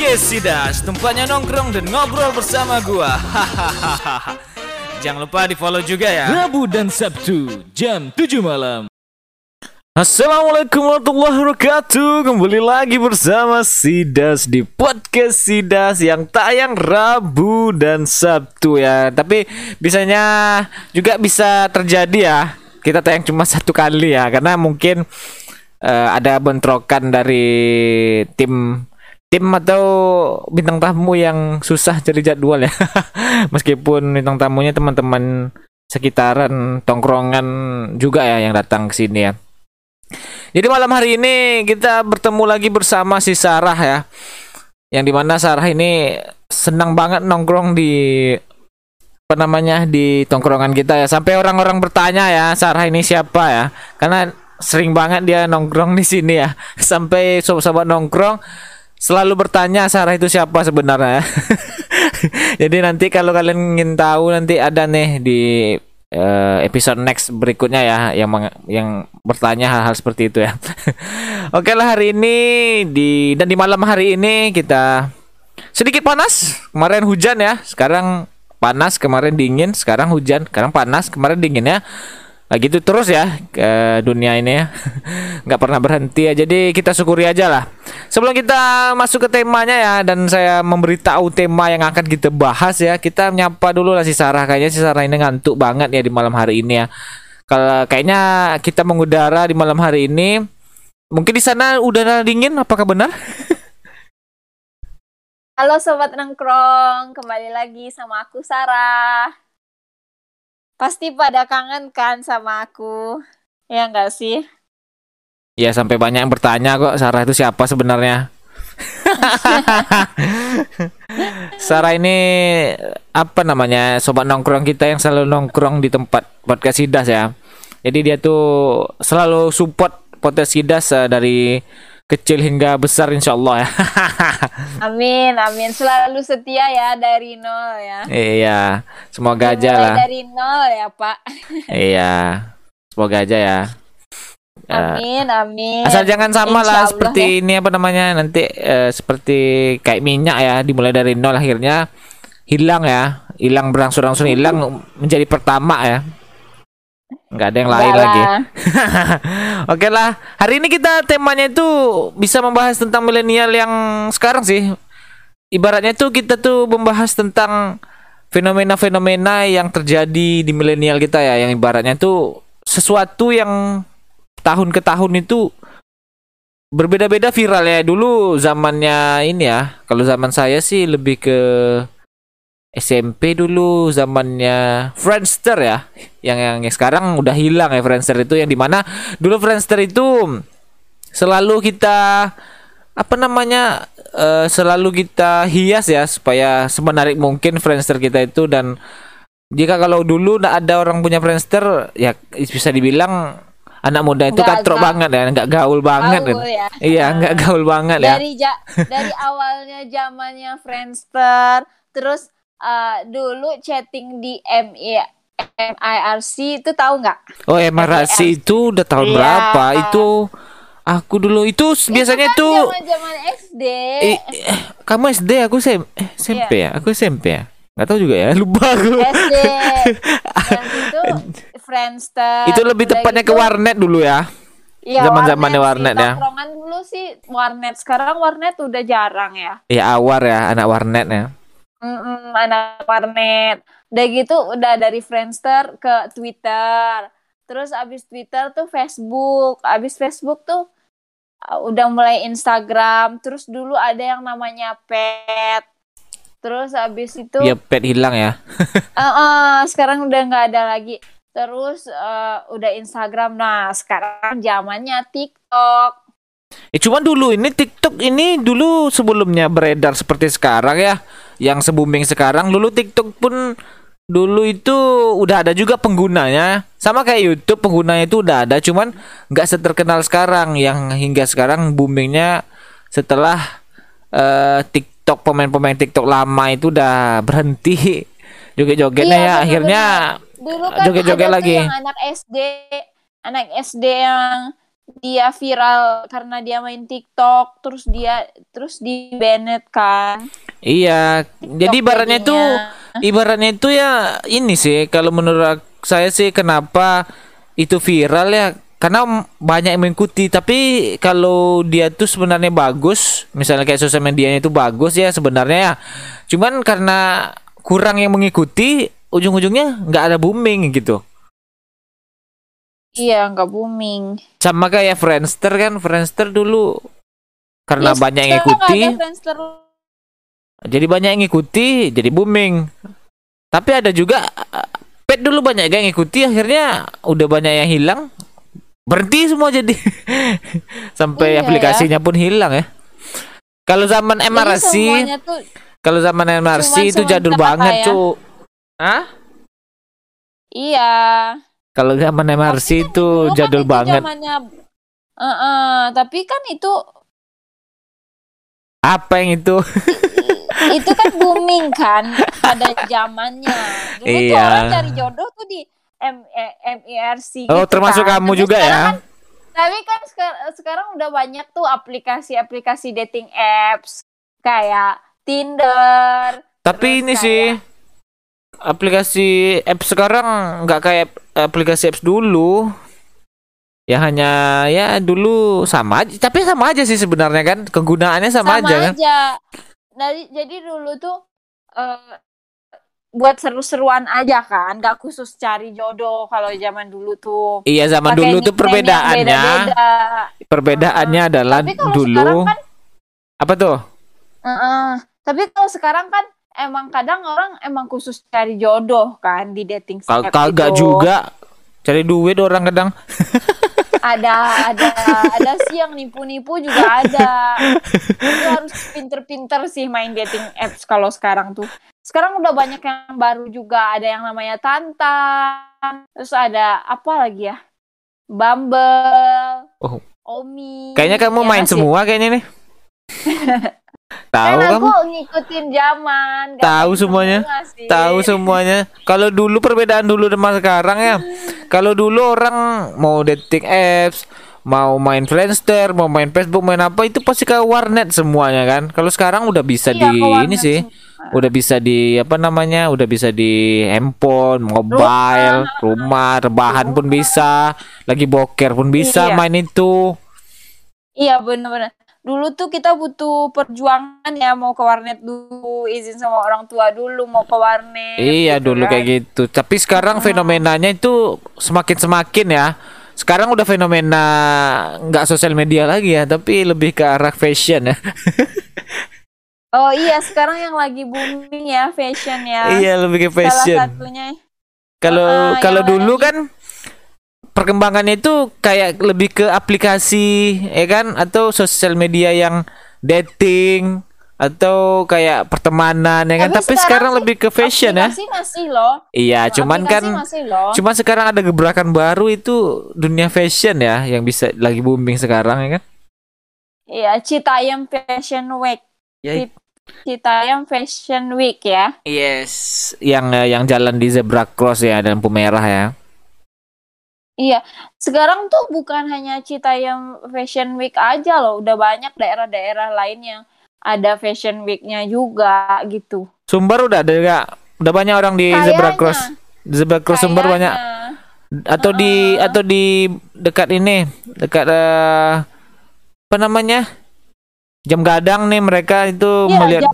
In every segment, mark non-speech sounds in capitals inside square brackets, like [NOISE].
Podcast Sidas, tempatnya nongkrong dan ngobrol bersama gua. Hahaha. Jangan lupa di follow juga ya. Rabu dan Sabtu jam 7 malam. Assalamualaikum warahmatullahi wabarakatuh Kembali lagi bersama Sidas di podcast Sidas Yang tayang Rabu dan Sabtu ya Tapi bisanya juga bisa terjadi ya Kita tayang cuma satu kali ya Karena mungkin eh, ada bentrokan dari tim tim atau bintang tamu yang susah cari jadwal ya [LAUGHS] Meskipun bintang tamunya teman-teman sekitaran tongkrongan juga ya yang datang ke sini ya jadi malam hari ini kita bertemu lagi bersama si Sarah ya. Yang di mana Sarah ini senang banget nongkrong di apa namanya di tongkrongan kita ya. Sampai orang-orang bertanya ya Sarah ini siapa ya. Karena sering banget dia nongkrong di sini ya. [LAUGHS] Sampai sobat-sobat nongkrong selalu bertanya Sarah itu siapa sebenarnya. [LAUGHS] Jadi nanti kalau kalian ingin tahu nanti ada nih di eh, episode next berikutnya ya yang yang bertanya hal-hal seperti itu ya. [LAUGHS] Oke lah hari ini di dan di malam hari ini kita sedikit panas. Kemarin hujan ya, sekarang panas, kemarin dingin, sekarang hujan, sekarang panas, kemarin dingin ya. Nah, gitu terus ya ke dunia ini ya. [LAUGHS] nggak pernah berhenti ya. Jadi kita syukuri aja lah. Sebelum kita masuk ke temanya ya dan saya memberitahu tema yang akan kita bahas ya, kita nyapa dulu lah si Sarah. Kayaknya si Sarah ini ngantuk banget ya di malam hari ini ya. Kalau kayaknya kita mengudara di malam hari ini. Mungkin di sana udara dingin, apakah benar? [LAUGHS] Halo sobat nongkrong, kembali lagi sama aku Sarah. Pasti pada kangen kan sama aku, ya nggak sih? Ya sampai banyak yang bertanya kok Sarah itu siapa sebenarnya. [LAUGHS] Sarah ini apa namanya sobat nongkrong kita yang selalu nongkrong di tempat podcast Sidas ya. Jadi dia tuh selalu support podcast Sidas eh, dari kecil hingga besar insya Allah ya. [LAUGHS] Amin, amin. Selalu setia ya dari nol ya. iya, semoga aja lah. Dari nol ya Pak. [LAUGHS] Iya, semoga aja ya. Eh, Amin, amin. Asal jangan sama Insya lah Allah seperti ya. ini apa namanya nanti eh, seperti kayak minyak ya dimulai dari nol akhirnya hilang ya hilang berangsur-angsur hilang menjadi pertama ya nggak ada yang lain lagi. [LAUGHS] oke lah. Hari ini kita temanya itu bisa membahas tentang milenial yang sekarang sih. Ibaratnya tuh kita tuh membahas tentang fenomena-fenomena yang terjadi di milenial kita ya. Yang ibaratnya tuh sesuatu yang tahun ke tahun itu berbeda-beda viral ya. Dulu zamannya ini ya. Kalau zaman saya sih lebih ke SMP dulu zamannya Friendster ya yang yang, yang sekarang udah hilang ya Friendster itu yang di mana dulu Friendster itu selalu kita apa namanya eh, selalu kita hias ya supaya semenarik mungkin Friendster kita itu dan jika kalau dulu ada orang punya Friendster ya bisa dibilang anak muda itu Nggak katrok banget ya nggak gaul banget. Gaul ya. iya nggak gaul banget ya Dari ja- dari awalnya zamannya Friendster, terus eh, dulu chatting di MI MIRC itu tahu nggak? oh MRC itu udah tahun Iya. berapa itu aku dulu itu biasanya itu tuh kan zaman-zaman SD. Eh, eh, kamu SD aku sem eh, SMP ya aku SMP ya nggak tahu juga ya [LAUGHS] lupa aku SD. Itu Friendster. itu lebih tepatnya ke gitu, warnet dulu ya iya, zaman-zamannya warnet sih. ya. Tongkrongan dulu sih warnet. Sekarang warnet udah jarang ya. ya awar ya anak warnet ya Mm-mm, anak warnet. Udah gitu udah dari Friendster ke Twitter. Terus abis Twitter tuh Facebook. Abis Facebook tuh uh, udah mulai Instagram. Terus dulu ada yang namanya Pet. Terus abis itu ya pet hilang ya [LAUGHS] Eh, eh, sekarang udah nggak ada lagi. Terus eh, udah Instagram. Nah, sekarang zamannya TikTok. Eh cuman dulu ini TikTok ini dulu sebelumnya beredar seperti sekarang ya, yang se-booming sekarang. Dulu TikTok pun dulu itu udah ada juga penggunanya. Sama kayak YouTube penggunanya itu udah ada, cuman nggak seterkenal sekarang. Yang hingga sekarang boomingnya setelah eh, TikTok pemain-pemain TikTok lama itu udah berhenti [LAUGHS] joget-jogetnya Iya, ya. bener-bener. Akhirnya Dulu kan joget-joget tuh lagi. yang anak SD, anak SD yang dia viral karena dia main TikTok terus dia terus di banned kan Iya, jadi TikTok ibaratnya itu jadinya. Ibaratnya itu ya ini sih kalau menurut saya sih kenapa itu viral ya karena banyak yang mengikuti. Tapi kalau dia tuh sebenarnya bagus misalnya kayak sosial medianya itu bagus ya sebenarnya ya. Cuman karena kurang yang mengikuti ujung-ujungnya nggak ada booming gitu. Iya nggak booming. Sama kayak Friendster kan Friendster dulu. Karena Ya, banyak yang ngikuti. Friendster jadi banyak yang ngikuti jadi booming. Tapi ada juga uh, pet dulu banyak yang ngikuti akhirnya udah banyak yang hilang. Berhenti semua jadi. [LAUGHS] Sampai Iya, aplikasinya pun hilang ya. Kalau zaman MRC kalau zaman MRC itu jadul banget ya. cu Hah? iya. Kalau zaman MRC Tapi kan itu kan jadul itu banget. zamannya Heeh, tapi kan itu apa yang itu [LAUGHS] itu kan booming kan pada zamannya. Dulu tuh Iya. orang cari jodoh tuh di M eh, MIRC oh gitu termasuk kan. kamu Tapi juga ya kan- tapi kan sekarang, udah banyak tuh aplikasi-aplikasi dating apps kayak Tinder. Tapi ini kayak- sih aplikasi apps sekarang nggak kayak aplikasi apps dulu. Ya hanya ya dulu sama aja, tapi sama aja sih sebenarnya kan kegunaannya sama, aja kan. Dari jadi dulu tuh eh, buat seru-seruan aja kan, nggak khusus cari jodoh kalau zaman dulu tuh. Iya zaman dulu tuh perbedaannya, perbedaannya adalah Tapi kalau dulu sekarang kan apa tuh? Heeh. Tapi kalau sekarang kan emang kadang orang emang khusus cari jodoh kan di dating app Kagak itu. juga cari duit orang kadang. [LAUGHS] Ada ada ada sih yang nipu-nipu juga ada. Itu harus pinter-pinter sih main dating apps kalau sekarang tuh. Sekarang udah banyak yang baru juga. Ada yang namanya Tantan. Terus ada apa lagi ya? Bumble. Oh. Omi. Kayaknya kamu Ya main sih? semua kayaknya nih. [LAUGHS] Tahu Kan kamu? aku ngikutin zaman. Tahu semuanya. Tahu semuanya. Kalau dulu perbedaan dulu sama sekarang ya. Kalau dulu orang mau dating apps, mau main Friendster, mau main Facebook, main apa itu pasti ke warnet semuanya kan. Kalau sekarang udah bisa Iya, di ini sih. semua. Udah bisa di apa namanya? Udah bisa di handphone, mobile, rumah, rebahan pun bisa, lagi boker pun bisa Iya. main itu. Iya bener-bener. Dulu tuh kita butuh perjuangan ya mau ke warnet dulu, izin sama orang tua dulu mau ke warnet. Iya gitu dulu kan. kayak gitu. Tapi sekarang fenomenanya itu semakin semakin ya. Sekarang udah fenomena nggak sosial media lagi ya, tapi lebih ke arah fashion ya. [LAUGHS] Oh iya sekarang yang lagi booming ya fashion ya. iya lebih ke Salah fashion. satunya. Kalau Ah, kalau dulu lagi- kan perkembangannya itu kayak lebih ke aplikasi ya kan atau sosial media yang dating atau kayak pertemanan ya kan. Tapi Tapi, sekarang sekarang lebih ke fashion ya. Masih loh. Iya, cuman Aplikasi kan masih loh. Cuma sekarang ada gebrakan baru itu dunia fashion ya yang bisa lagi booming sekarang ya kan? Iya Citayam Fashion Week. Ya, Cit- Citayam Fashion Week ya. Yes, yang eh, yang jalan di zebra cross ya dan lampu merah ya. Iya, sekarang tuh bukan hanya Citayam Fashion Week aja loh, udah banyak daerah-daerah lain yang ada Fashion Week-nya juga gitu. Sumber udah ada nggak? Udah banyak orang di Kayaknya. zebra cross. Zebra cross Sumber Kayaknya. banyak. Atau di atau di dekat ini, dekat eh, apa namanya? Jam gadang nih mereka itu Iya, melihat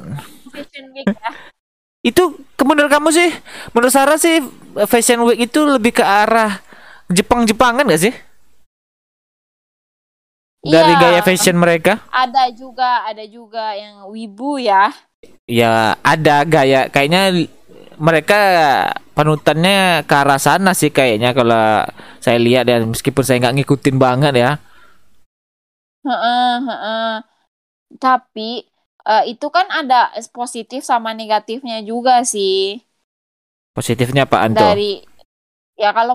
Fashion Week ya. itu menurut kamu sih menurut Sarah sih fashion week itu lebih ke arah Jepang-Jepangan gak sih dari Iya, gaya fashion mereka Ada juga, ada juga yang wibu ya. ya ada gaya kayaknya mereka panutannya ke arah sana sih kayaknya kalau saya lihat ya meskipun saya nggak ngikutin banget ya Heeh, heeh. Tapi eh, itu kan ada positif sama negatifnya juga sih. positifnya apaan tuh dari ya kalau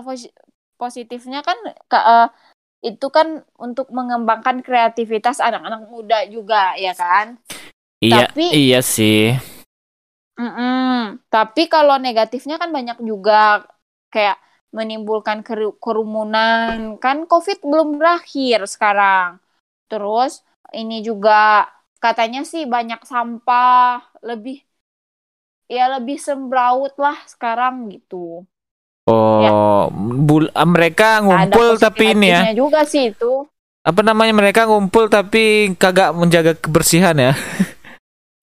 positifnya kan ke- eh, itu kan untuk mengembangkan kreativitas anak-anak muda juga ya kan iya tapi- iya sih Mm-mm. tapi kalau negatifnya kan banyak juga kayak menimbulkan keru- kerumunan. Kan COVID belum berakhir sekarang. Terus ini juga katanya sih banyak sampah, lebih ya lebih sembraut lah sekarang gitu. Oh, bul- ah, mereka ngumpul Ada tapi ini ya. juga sih itu. Apa namanya mereka ngumpul tapi kagak menjaga kebersihan ya. [LAUGHS]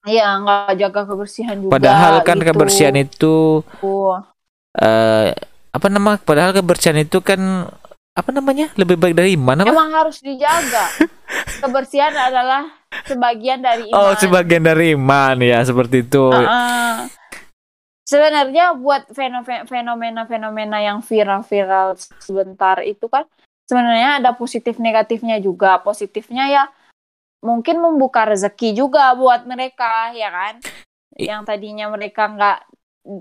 Iya, nggak jaga kebersihan juga. Padahal kan gitu. kebersihan itu eh apa nama? Padahal kebersihan itu kan apa namanya? Lebih baik dari iman apa? Emang harus dijaga. [LAUGHS] Kebersihan adalah sebagian dari iman. Oh, sebagian dari iman ya, seperti itu. Uh-uh. Sebenarnya buat feno- fenomena-fenomena yang viral-viral sebentar itu kan sebenarnya ada positif negatifnya juga. Positifnya ya mungkin membuka rezeki juga buat mereka ya kan. Yang tadinya mereka nggak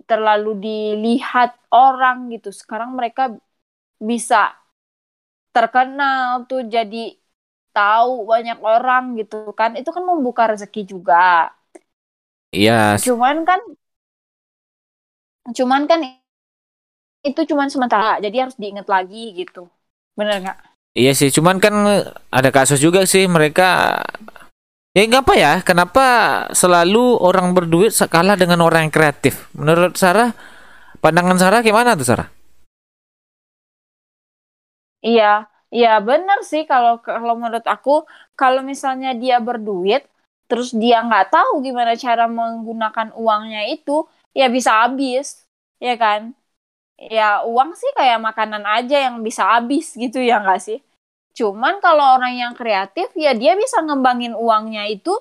terlalu dilihat orang gitu. Sekarang mereka bisa terkenal tuh jadi tahu banyak orang gitu kan. Itu kan membuka rezeki juga. Iya, Cuman kan cuman kan itu cuman sementara jadi harus diingat lagi gitu bener nggak iya sih. Cuman kan ada kasus juga sih mereka ya nggak apa ya? Kenapa selalu orang berduit kalah dengan orang yang kreatif? Menurut Sarah, pandangan Sarah gimana tuh Sarah? iya iya bener sih kalau kalau menurut aku kalau misalnya dia berduit terus dia nggak tahu gimana cara menggunakan uangnya itu ya bisa habis ya kan? Ya uang sih kayak makanan aja yang bisa habis gitu ya nggak sih? Cuman kalau orang yang kreatif ya dia bisa ngembangin uangnya itu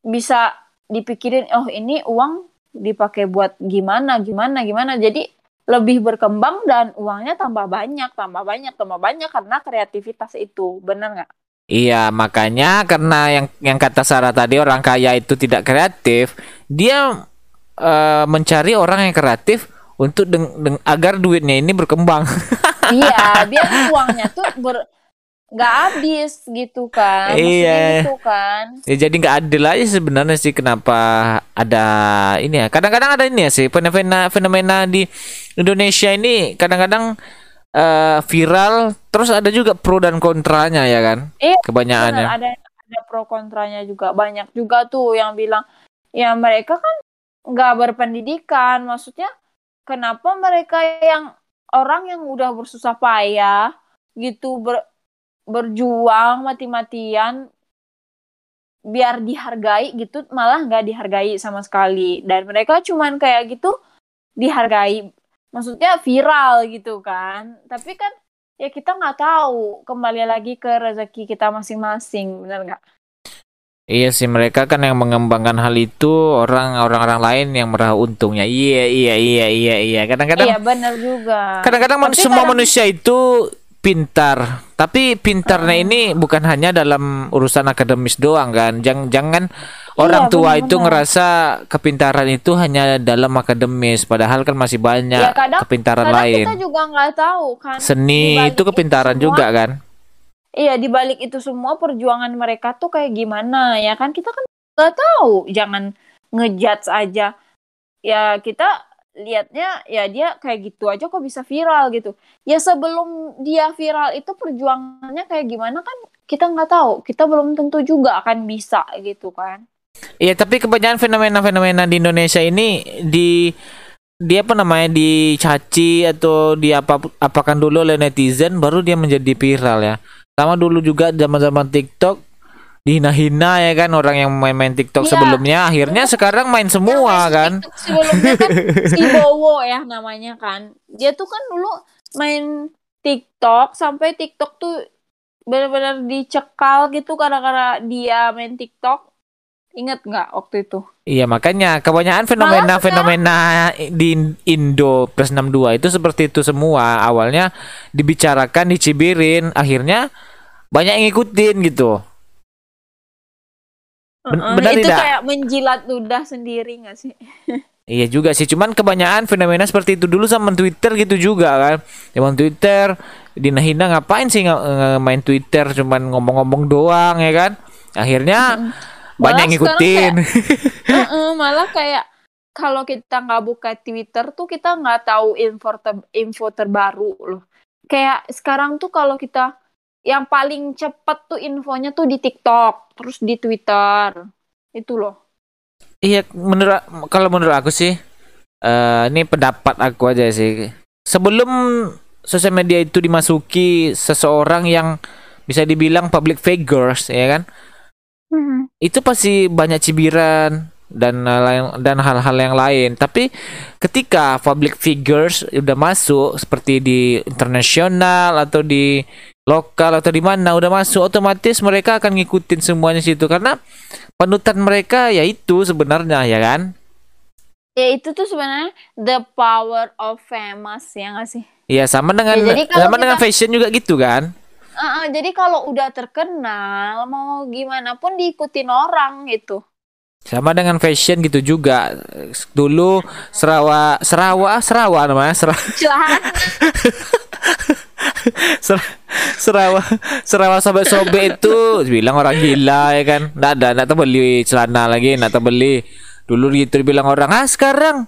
bisa dipikirin oh ini uang dipakai buat gimana gimana gimana. Jadi lebih berkembang dan uangnya tambah banyak tambah banyak tambah banyak karena kreativitas itu. Bener nggak? Iya, makanya karena yang yang kata Sarah tadi orang kaya itu tidak kreatif, dia eh, mencari orang yang kreatif untuk deng- deng- agar duitnya ini berkembang. [LAUGHS] iya biar uangnya tuh ber nggak habis gitu kan maksudnya Iya. gitu kan ya jadi nggak adil aja sebenarnya sih kenapa ada ini ya. Kadang-kadang ada ini ya sih fenomena fenomena di Indonesia ini kadang-kadang eh, viral terus ada juga pro dan kontranya ya kan? Iya, Kebanyakannya. Bener, ada ada pro kontranya juga banyak juga tuh yang bilang ya mereka kan nggak berpendidikan. Maksudnya kenapa mereka yang orang yang udah bersusah payah gitu ber, berjuang mati-matian biar dihargai gitu malah nggak dihargai sama sekali. Dan mereka cuman kayak gitu dihargai. Maksudnya viral gitu kan. Tapi kan ya kita nggak tahu. Kembali lagi ke rezeki kita masing-masing benar nggak Iya sih mereka kan yang mengembangkan hal itu orang orang-orang lain yang meraup untungnya. Iya iya iya iya iya. Kadang-kadang iya benar juga kadang-kadang man- Tapi semua kadang- manusia itu pintar. Tapi pintarnya Ah. ini bukan hanya dalam urusan akademis doang kan. Jangan jangan orang Iya, tua itu benar-benar. ngerasa kepintaran itu hanya dalam akademis padahal kan masih banyak Ya, kadang- kepintaran kadang lain. kita juga nggak tahu kan Seni itu kepintaran semua- juga kan. Iya dibalik itu semua perjuangan mereka tuh kayak gimana ya kan? Kita kan nggak tahu. Jangan ngejudge aja. Ya kita lihatnya ya dia kayak gitu aja kok bisa viral gitu. Ya sebelum dia viral itu perjuangannya kayak gimana kan kita nggak tahu. Kita belum tentu juga akan bisa gitu kan. Iya, tapi kebanyakan fenomena-fenomena di Indonesia ini di di apa namanya dicaci atau di apa apakan dulu oleh netizen baru dia menjadi viral ya. Sama dulu juga zaman-zaman TikTok dihina-hina ya kan orang yang main-main TikTok Iya. sebelumnya akhirnya sekarang main semua Yang kan. TikTok sebelumnya kan [LAUGHS] si Bowo ya namanya kan dia tuh kan dulu main TikTok sampai TikTok tuh benar-benar dicekal gitu karena dia main TikTok inget nggak waktu itu Iya, makanya kebanyakan fenomena-fenomena di Indo plus 62 itu seperti itu semua. Awalnya dibicarakan, dicibirin, akhirnya banyak yang ngikutin gitu. Ben- benar itu tidak? kayak menjilat ludah sendiri nggak sih [LAUGHS] Iya juga sih, cuman kebanyakan fenomena seperti itu dulu sama Twitter gitu juga kan. Zaman Twitter, Dina Hina ngapain sih nge- main Twitter cuman ngomong-ngomong doang ya kan? Akhirnya banyak yang Malah ngikutin. [LAUGHS] Heeh, malah kayak kalau kita nggak buka Twitter tuh kita nggak tahu info ter info terbaru loh. Kayak sekarang tuh kalau kita yang paling cepet tuh infonya tuh di TikTok, terus di Twitter. Itu loh. Iya, menurut kalau menurut aku sih eh ini pendapat aku aja sih. Sebelum sosial media itu dimasuki seseorang yang bisa dibilang public figures ya kan? Itu pasti banyak cibiran dan eh, lain dan hal-hal yang lain. Tapi ketika public figures udah masuk seperti di internasional atau di lokal atau di mana udah masuk otomatis mereka akan ngikutin semuanya situ karena panutan mereka ya itu sebenarnya ya kan? Ya itu tuh sebenarnya the power of famous ya nggak sih? Iya sama dengan Ya, jadi sama dengan kita- fashion juga gitu kan? Ah, ah, jadi kalau udah terkenal mau gimana pun diikutin orang gitu. Sama dengan fashion gitu juga. Dulu Serawa Serawa Serawa namanya Serawa [LAUGHS] Ser- Serawa Serawa sobek sobek itu bilang orang gila ya kan. Nggak ada, nggak terbeli celana lagi, nggak terbeli. Dulu gitu dibilang orang, ah sekarang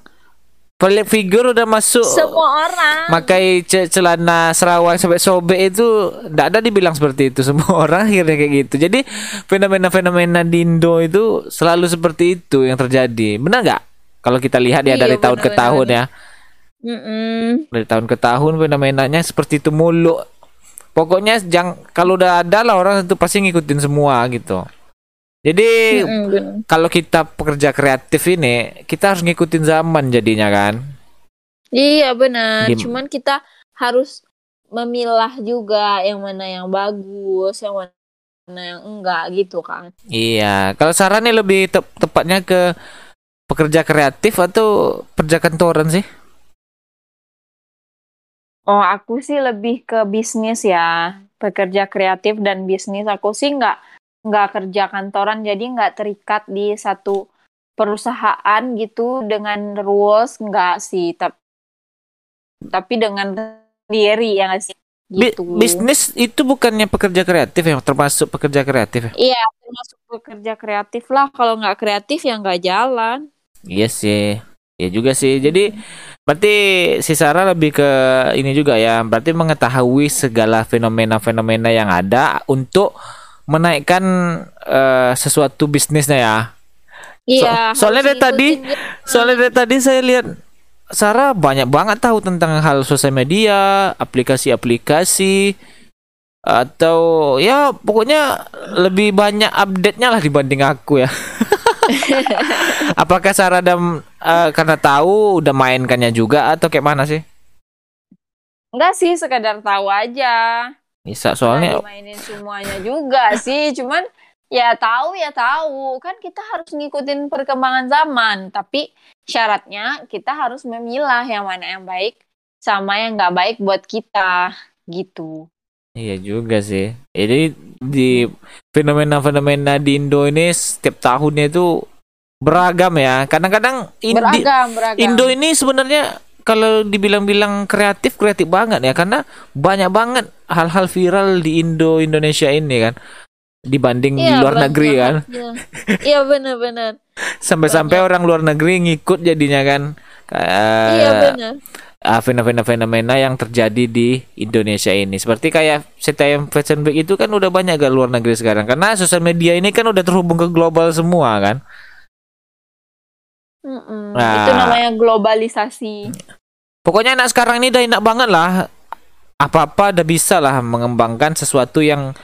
public figure udah masuk semua orang. makai ce- celana Sarawak sampai sobek itu nggak ada dibilang seperti itu semua [LAUGHS] orang akhirnya kayak gitu jadi fenomena-fenomena di Indo itu selalu seperti itu yang terjadi benar nggak kalau kita lihat ya Iya, dari tahun ke benar, tahun ya Mm-mm. dari tahun ke tahun fenomenanya seperti itu mulu pokoknya jangan kalau udah ada lah orang itu pasti ngikutin semua gitu jadi Mm-mm, kalau kita pekerja kreatif ini kita harus ngikutin zaman jadinya kan Iya benar. Gim- Cuman kita harus memilah juga yang mana yang bagus, yang mana yang enggak gitu kan. Iya, kalau sarannya lebih tep- tepatnya ke pekerja kreatif atau pekerja kantoran sih? Oh, aku sih lebih ke bisnis ya. Pekerja kreatif dan bisnis. Aku sih nggak nggak kerja kantoran, jadi nggak terikat di satu perusahaan gitu dengan rules nggak sih. Tapi tapi dengan sendiri ya nggak sih. Bi- Gitu. bisnis itu bukannya pekerja kreatif ya, termasuk pekerja kreatif ya? Iya, termasuk pekerja kreatif lah. Kalau nggak kreatif ya nggak jalan. Iya sih, ya juga sih. Jadi berarti si Sarah lebih ke ini juga ya, berarti mengetahui segala fenomena-fenomena yang ada untuk menaikkan eh, sesuatu bisnisnya ya. Iya. soalnya harus dari tadi-. Soalnya dari tadi saya lihat Sarah banyak banget tahu tentang hal sosial media, aplikasi-aplikasi atau ya pokoknya lebih banyak update-nya lah dibanding aku ya. [LAUGHS] [LAUGHS] Apakah Sarah ada eh, karena tahu udah mainkannya juga atau kayak mana sih? Enggak sih, sekedar tahu aja. Bisa soalnya dimainin semuanya juga sih. Cuman ya tahu ya tahu. Kan kita harus ngikutin perkembangan zaman. Tapi syaratnya kita harus memilah yang mana yang baik sama yang nggak baik buat kita. Gitu. Iya juga sih. Jadi di fenomena-fenomena di Indo ini setiap tahunnya itu beragam ya. Kadang-kadang Indi- Beragam, beragam. Indo ini sebenarnya kalau dibilang-bilang kreatif kreatif banget ya karena banyak banget hal-hal viral di Indo Indonesia ini kan dibanding di Iya, luar banyak negeri kan banget. Iya benar-benar. [LAUGHS] sampai-sampai orang luar negeri ngikut jadinya kan Eh, Iya benar. Ah, fenomena-fenomena yang terjadi di Indonesia ini seperti kayak CTM Fashion Week itu kan udah banyak ke luar negeri sekarang karena sosial media ini kan udah terhubung ke global semua kan Mm-mm. Nah. Itu namanya globalisasi. Pokoknya anak sekarang ini udah enak banget lah. Apa-apa udah bisa lah mengembangkan sesuatu yang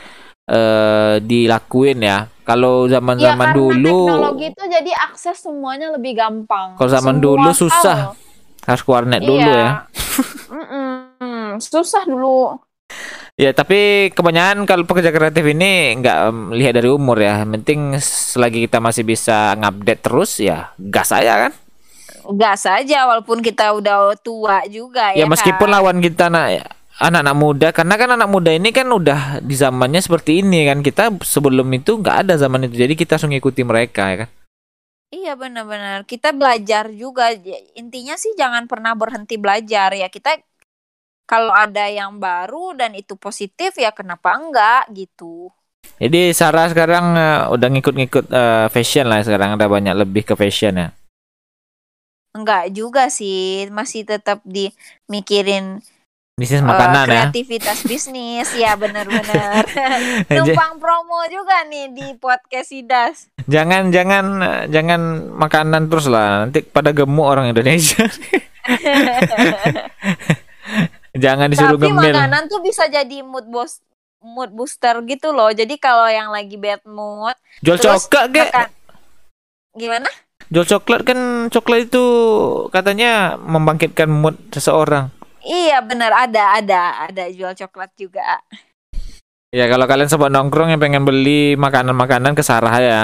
eh dilakuin ya. Kalau Ya zaman-zaman karena dulu teknologi itu jadi akses semuanya lebih gampang. Kalau zaman Semua dulu hal. Harus ke warnet dulu Iya. ya. Mm-mm. Susah dulu. Ya, tapi kebanyakan kalau pekerja kreatif ini nggak em, lihat dari umur ya. Penting selagi kita masih bisa ngupdate terus ya gas aja kan. Gas saja walaupun kita udah tua juga Ya, ya, meskipun kan? lawan kita anak anak-anak muda karena kan anak muda ini kan udah di zamannya seperti ini kan. Kita sebelum itu nggak ada zaman itu. Jadi kita harus ngikuti mereka ya kan. Iya benar-benar. Kita belajar juga. Ya, Intinya sih jangan pernah berhenti belajar ya. Kita kalau ada yang baru dan itu positif ya kenapa enggak gitu. Jadi Sarah sekarang eh, udah ngikut-ngikut eh, fashion lah sekarang ada banyak lebih ke fashion ya. enggak juga sih, masih tetap dimikirin Bisnis eh, makanan ya. kreativitas bisnis. Ya benar-benar. [LAUGHS] Numpang promo juga nih di podcast Sidas. Jangan jangan jangan makanan terus lah. Nanti pada gemuk orang Indonesia. [LAUGHS] jangan disuruh Tapi gemil. makanan tuh bisa jadi mood boost mood booster gitu loh. Jadi kalau yang lagi bad mood, Jual coklat makan gimana? Jual coklat kan coklat itu katanya membangkitkan mood seseorang. Iya benar ada ada ada jual coklat juga. Ya kalau kalian sobat nongkrong yang pengen beli makanan-makanan ke Sarah ya.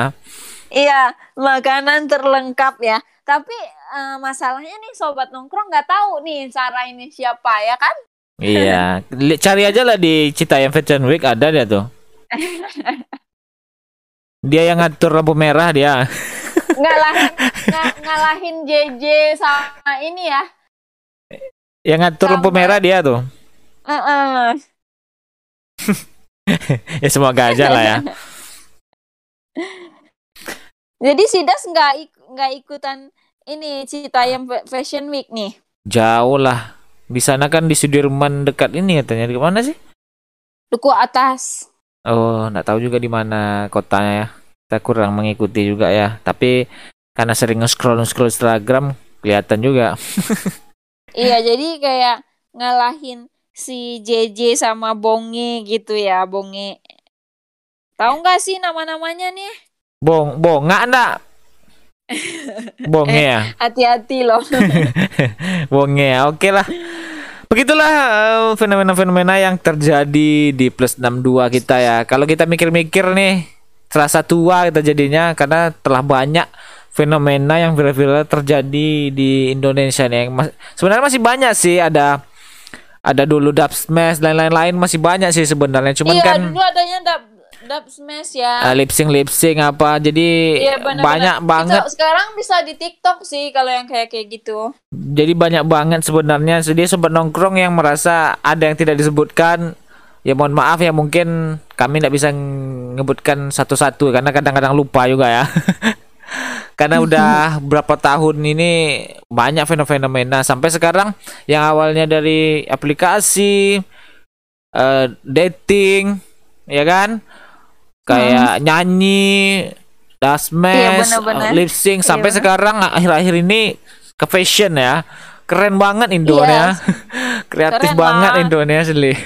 Iya makanan terlengkap ya. Tapi eh, masalahnya nih sobat nongkrong nggak tahu nih Sarah ini siapa ya kan? Iya, [LAUGHS] cari aja lah di Citayam Fashion Week ada dia tuh. [LAUGHS] Dia yang ngatur lampu merah dia. Ngalahin nga- ngalahin JJ sama ini ya. Yang ngatur lampu merah dia tuh. Heeh. [LAUGHS] Ya semoga aja lah ya. [LAUGHS] Jadi Sidas nggak ik- nggak ikutan ini Citayam Fa- Fashion Week nih. Jauh lah. Di sana kan di Sudirman dekat ini katanya di mana sih? Duku atas. Oh, nggak tahu juga di mana kotanya ya. Kita kurang mengikuti juga ya. Tapi karena sering nge-scroll scroll Instagram kelihatan juga. [LAUGHS] Iya, jadi kayak ngalahin si JJ sama Bonge gitu ya, Bonge. Tahu nggak sih nama-namanya nih? Bong, bong, nggak enggak. [LAUGHS] Bonge ya. Hati-hati loh. [LAUGHS] Bonge ya. Oke lah. Begitulah eh, fenomena-fenomena yang terjadi di plus 62 kita ya. Kalau kita mikir-mikir nih, terasa tua kita jadinya karena telah banyak fenomena yang viral-viral terjadi di Indonesia nih. Mas- Sebenarnya masih banyak sih ada ada dulu dub smash dan lain-lain masih banyak sih sebenarnya. Cuman iya, kan dulu adanya dub dub smash ya. uh, lip sync lip sync apa jadi Iya, benar-benar. banyak banget Itu sekarang bisa di TikTok sih kalau yang kayak kayak gitu. jadi banyak banget sebenarnya dia sempat nongkrong yang merasa ada yang tidak disebutkan ya mohon maaf ya mungkin kami tidak bisa menyebutkan satu-satu karena kadang-kadang lupa juga ya [LAUGHS] karena udah berapa tahun ini banyak fenomena sampai sekarang yang awalnya dari aplikasi eh, dating ya kan? Kayak nyanyi dasmes Iya, lip sync. Sampai Iya, sekarang akhir-akhir ini ke fashion ya. Keren banget Indonesia [LAUGHS] kreatif Keren banget lah. Indonesia Kreatif.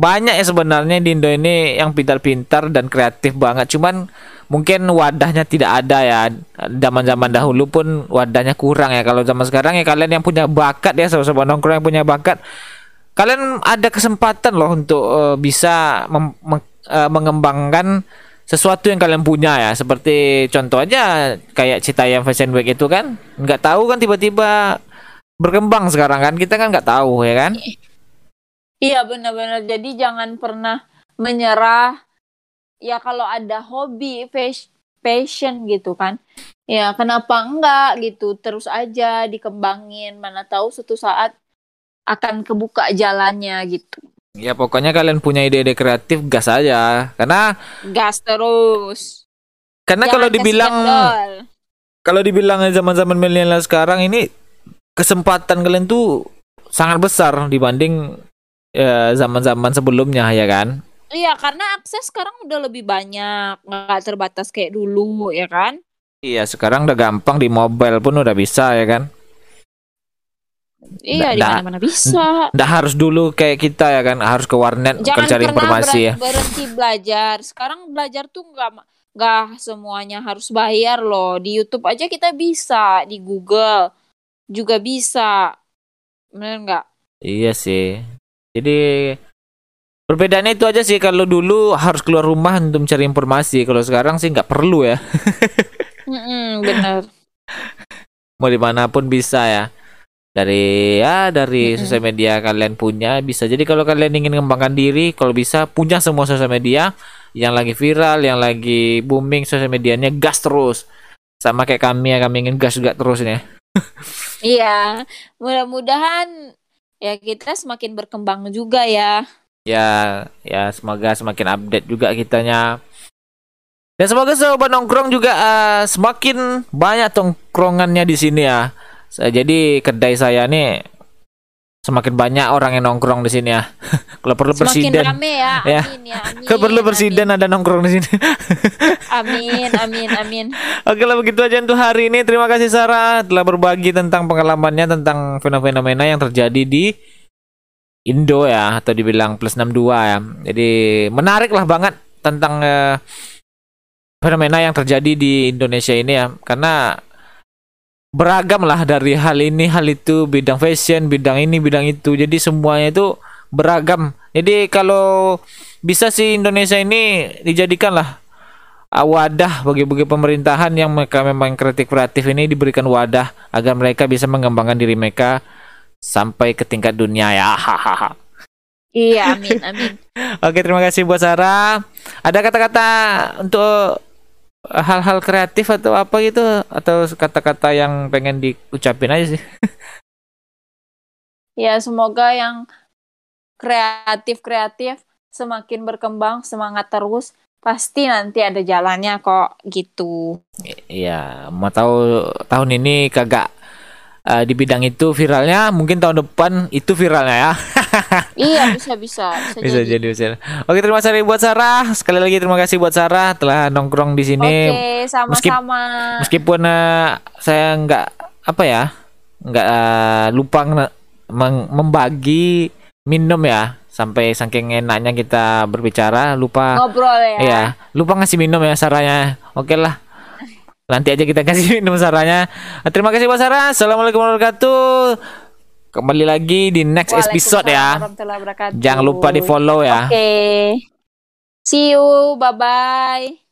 banyak ya sebenarnya di Indo ini yang pintar-pintar dan kreatif banget. Cuman mungkin wadahnya tidak ada ya zaman-zaman dahulu pun wadahnya kurang ya kalau zaman sekarang ya kalian yang punya bakat ya sobat nongkrong yang punya bakat kalian ada kesempatan loh untuk eh, bisa eh, mengembangkan sesuatu yang kalian punya ya seperti contoh aja kayak Citayam Fashion Week itu kan nggak tahu kan tiba-tiba berkembang sekarang kan kita kan nggak tahu ya kan Iya benar-benar. Jadi jangan pernah menyerah. Ya kalau ada hobi, passion gitu kan. Ya kenapa enggak gitu. Terus aja dikembangin. Mana tahu suatu saat akan kebuka jalannya gitu. Ya pokoknya kalian punya ide-ide kreatif gas aja. Karena Gas terus. karena Jangan kalau dibilang kalau dibilang zaman-zaman milenial sekarang ini kesempatan kalian tuh sangat besar dibanding ya, zaman-zaman sebelumnya ya kan. Iya karena akses sekarang udah lebih banyak. Nggak terbatas kayak dulu ya kan. Iya, sekarang udah gampang di mobile pun udah bisa ya kan. Iya di mana-mana bisa. Nggak harus dulu kayak kita ya kan, harus ke warnet Jangan cari informasi ya. ber- berhenti belajar. Sekarang belajar tuh nggak nggak semuanya harus bayar loh. Di YouTube aja kita bisa, di Google juga bisa. Bener nggak? Iya sih. Jadi perbedaannya itu aja sih kalau dulu harus keluar rumah untuk mencari informasi. Kalau sekarang sih nggak perlu ya. [LAUGHS] Mm-mm, bener. Mau di mana pun bisa ya. Dari ya dari Mm-mm. sosial media kalian punya bisa. Jadi kalau kalian ingin mengembangkan diri, kalau bisa punya semua sosial media yang lagi viral, yang lagi booming sosial medianya gas terus. Sama kayak kami ya, kami ingin gas juga terus nih. Iya, mudah-mudahan ya kita semakin berkembang juga ya. Ya, ya semoga semakin update juga kitanya. Dan semoga sobat nongkrong juga uh, semakin banyak tongkrongannya di sini ya. Jadi kedai saya nih semakin banyak orang yang nongkrong di sini ya. [LAUGHS] Kalau perlu Semakin presiden. rame ya. [LAUGHS] Ya. Amin ya. Amin. Kalau perlu presiden ada nongkrong di sini. [LAUGHS] Amin, amin, amin. Oke lah begitu aja untuk hari ini. Terima kasih Sarah telah berbagi tentang pengalamannya tentang fenomena yang terjadi di Indo ya atau dibilang plus 62 ya. Jadi menarik lah banget tentang uh, fenomena yang terjadi di Indonesia ini ya. Karena beragam lah dari hal ini hal itu bidang fashion bidang ini bidang itu. Jadi semuanya itu beragam. Jadi kalau bisa sih Indonesia ini dijadikan lah wadah bagi bagi pemerintahan yang mereka memang kreatif kreatif ini diberikan wadah agar mereka bisa mengembangkan diri mereka sampai ke tingkat dunia ya hahaha Iya, amin, amin. [LAUGHS] Oke, terima kasih buat Sarah. Ada kata-kata untuk hal-hal kreatif atau apa gitu atau kata-kata yang pengen diucapin aja sih. Ya, semoga yang kreatif-kreatif semakin berkembang, semangat terus. Pasti nanti ada jalannya kok gitu. Iya, mau tahu tahun ini kagak uh, di bidang itu viralnya, mungkin tahun depan itu viralnya ya. [LAUGHS] iya, bisa bisa, bisa, bisa jadi. jadi bisa. Oke, terima kasih buat Sarah. Sekali lagi terima kasih buat Sarah telah nongkrong di sini. Oke, sama-sama. Meskipun uh, saya nggak apa ya, nggak uh, lupa membagi minum ya sampai saking enaknya kita berbicara lupa ngobrol ya. Iya, lupa ngasih minum ya saranya. Oke lah. Nanti aja kita kasih [LAUGHS] minum saranya. Terima kasih Pak Sarah. Assalamualaikum warahmatullahi wabarakatuh. Kembali lagi di next episode ya. Jangan lupa di follow ya. Oke. See you. Bye bye.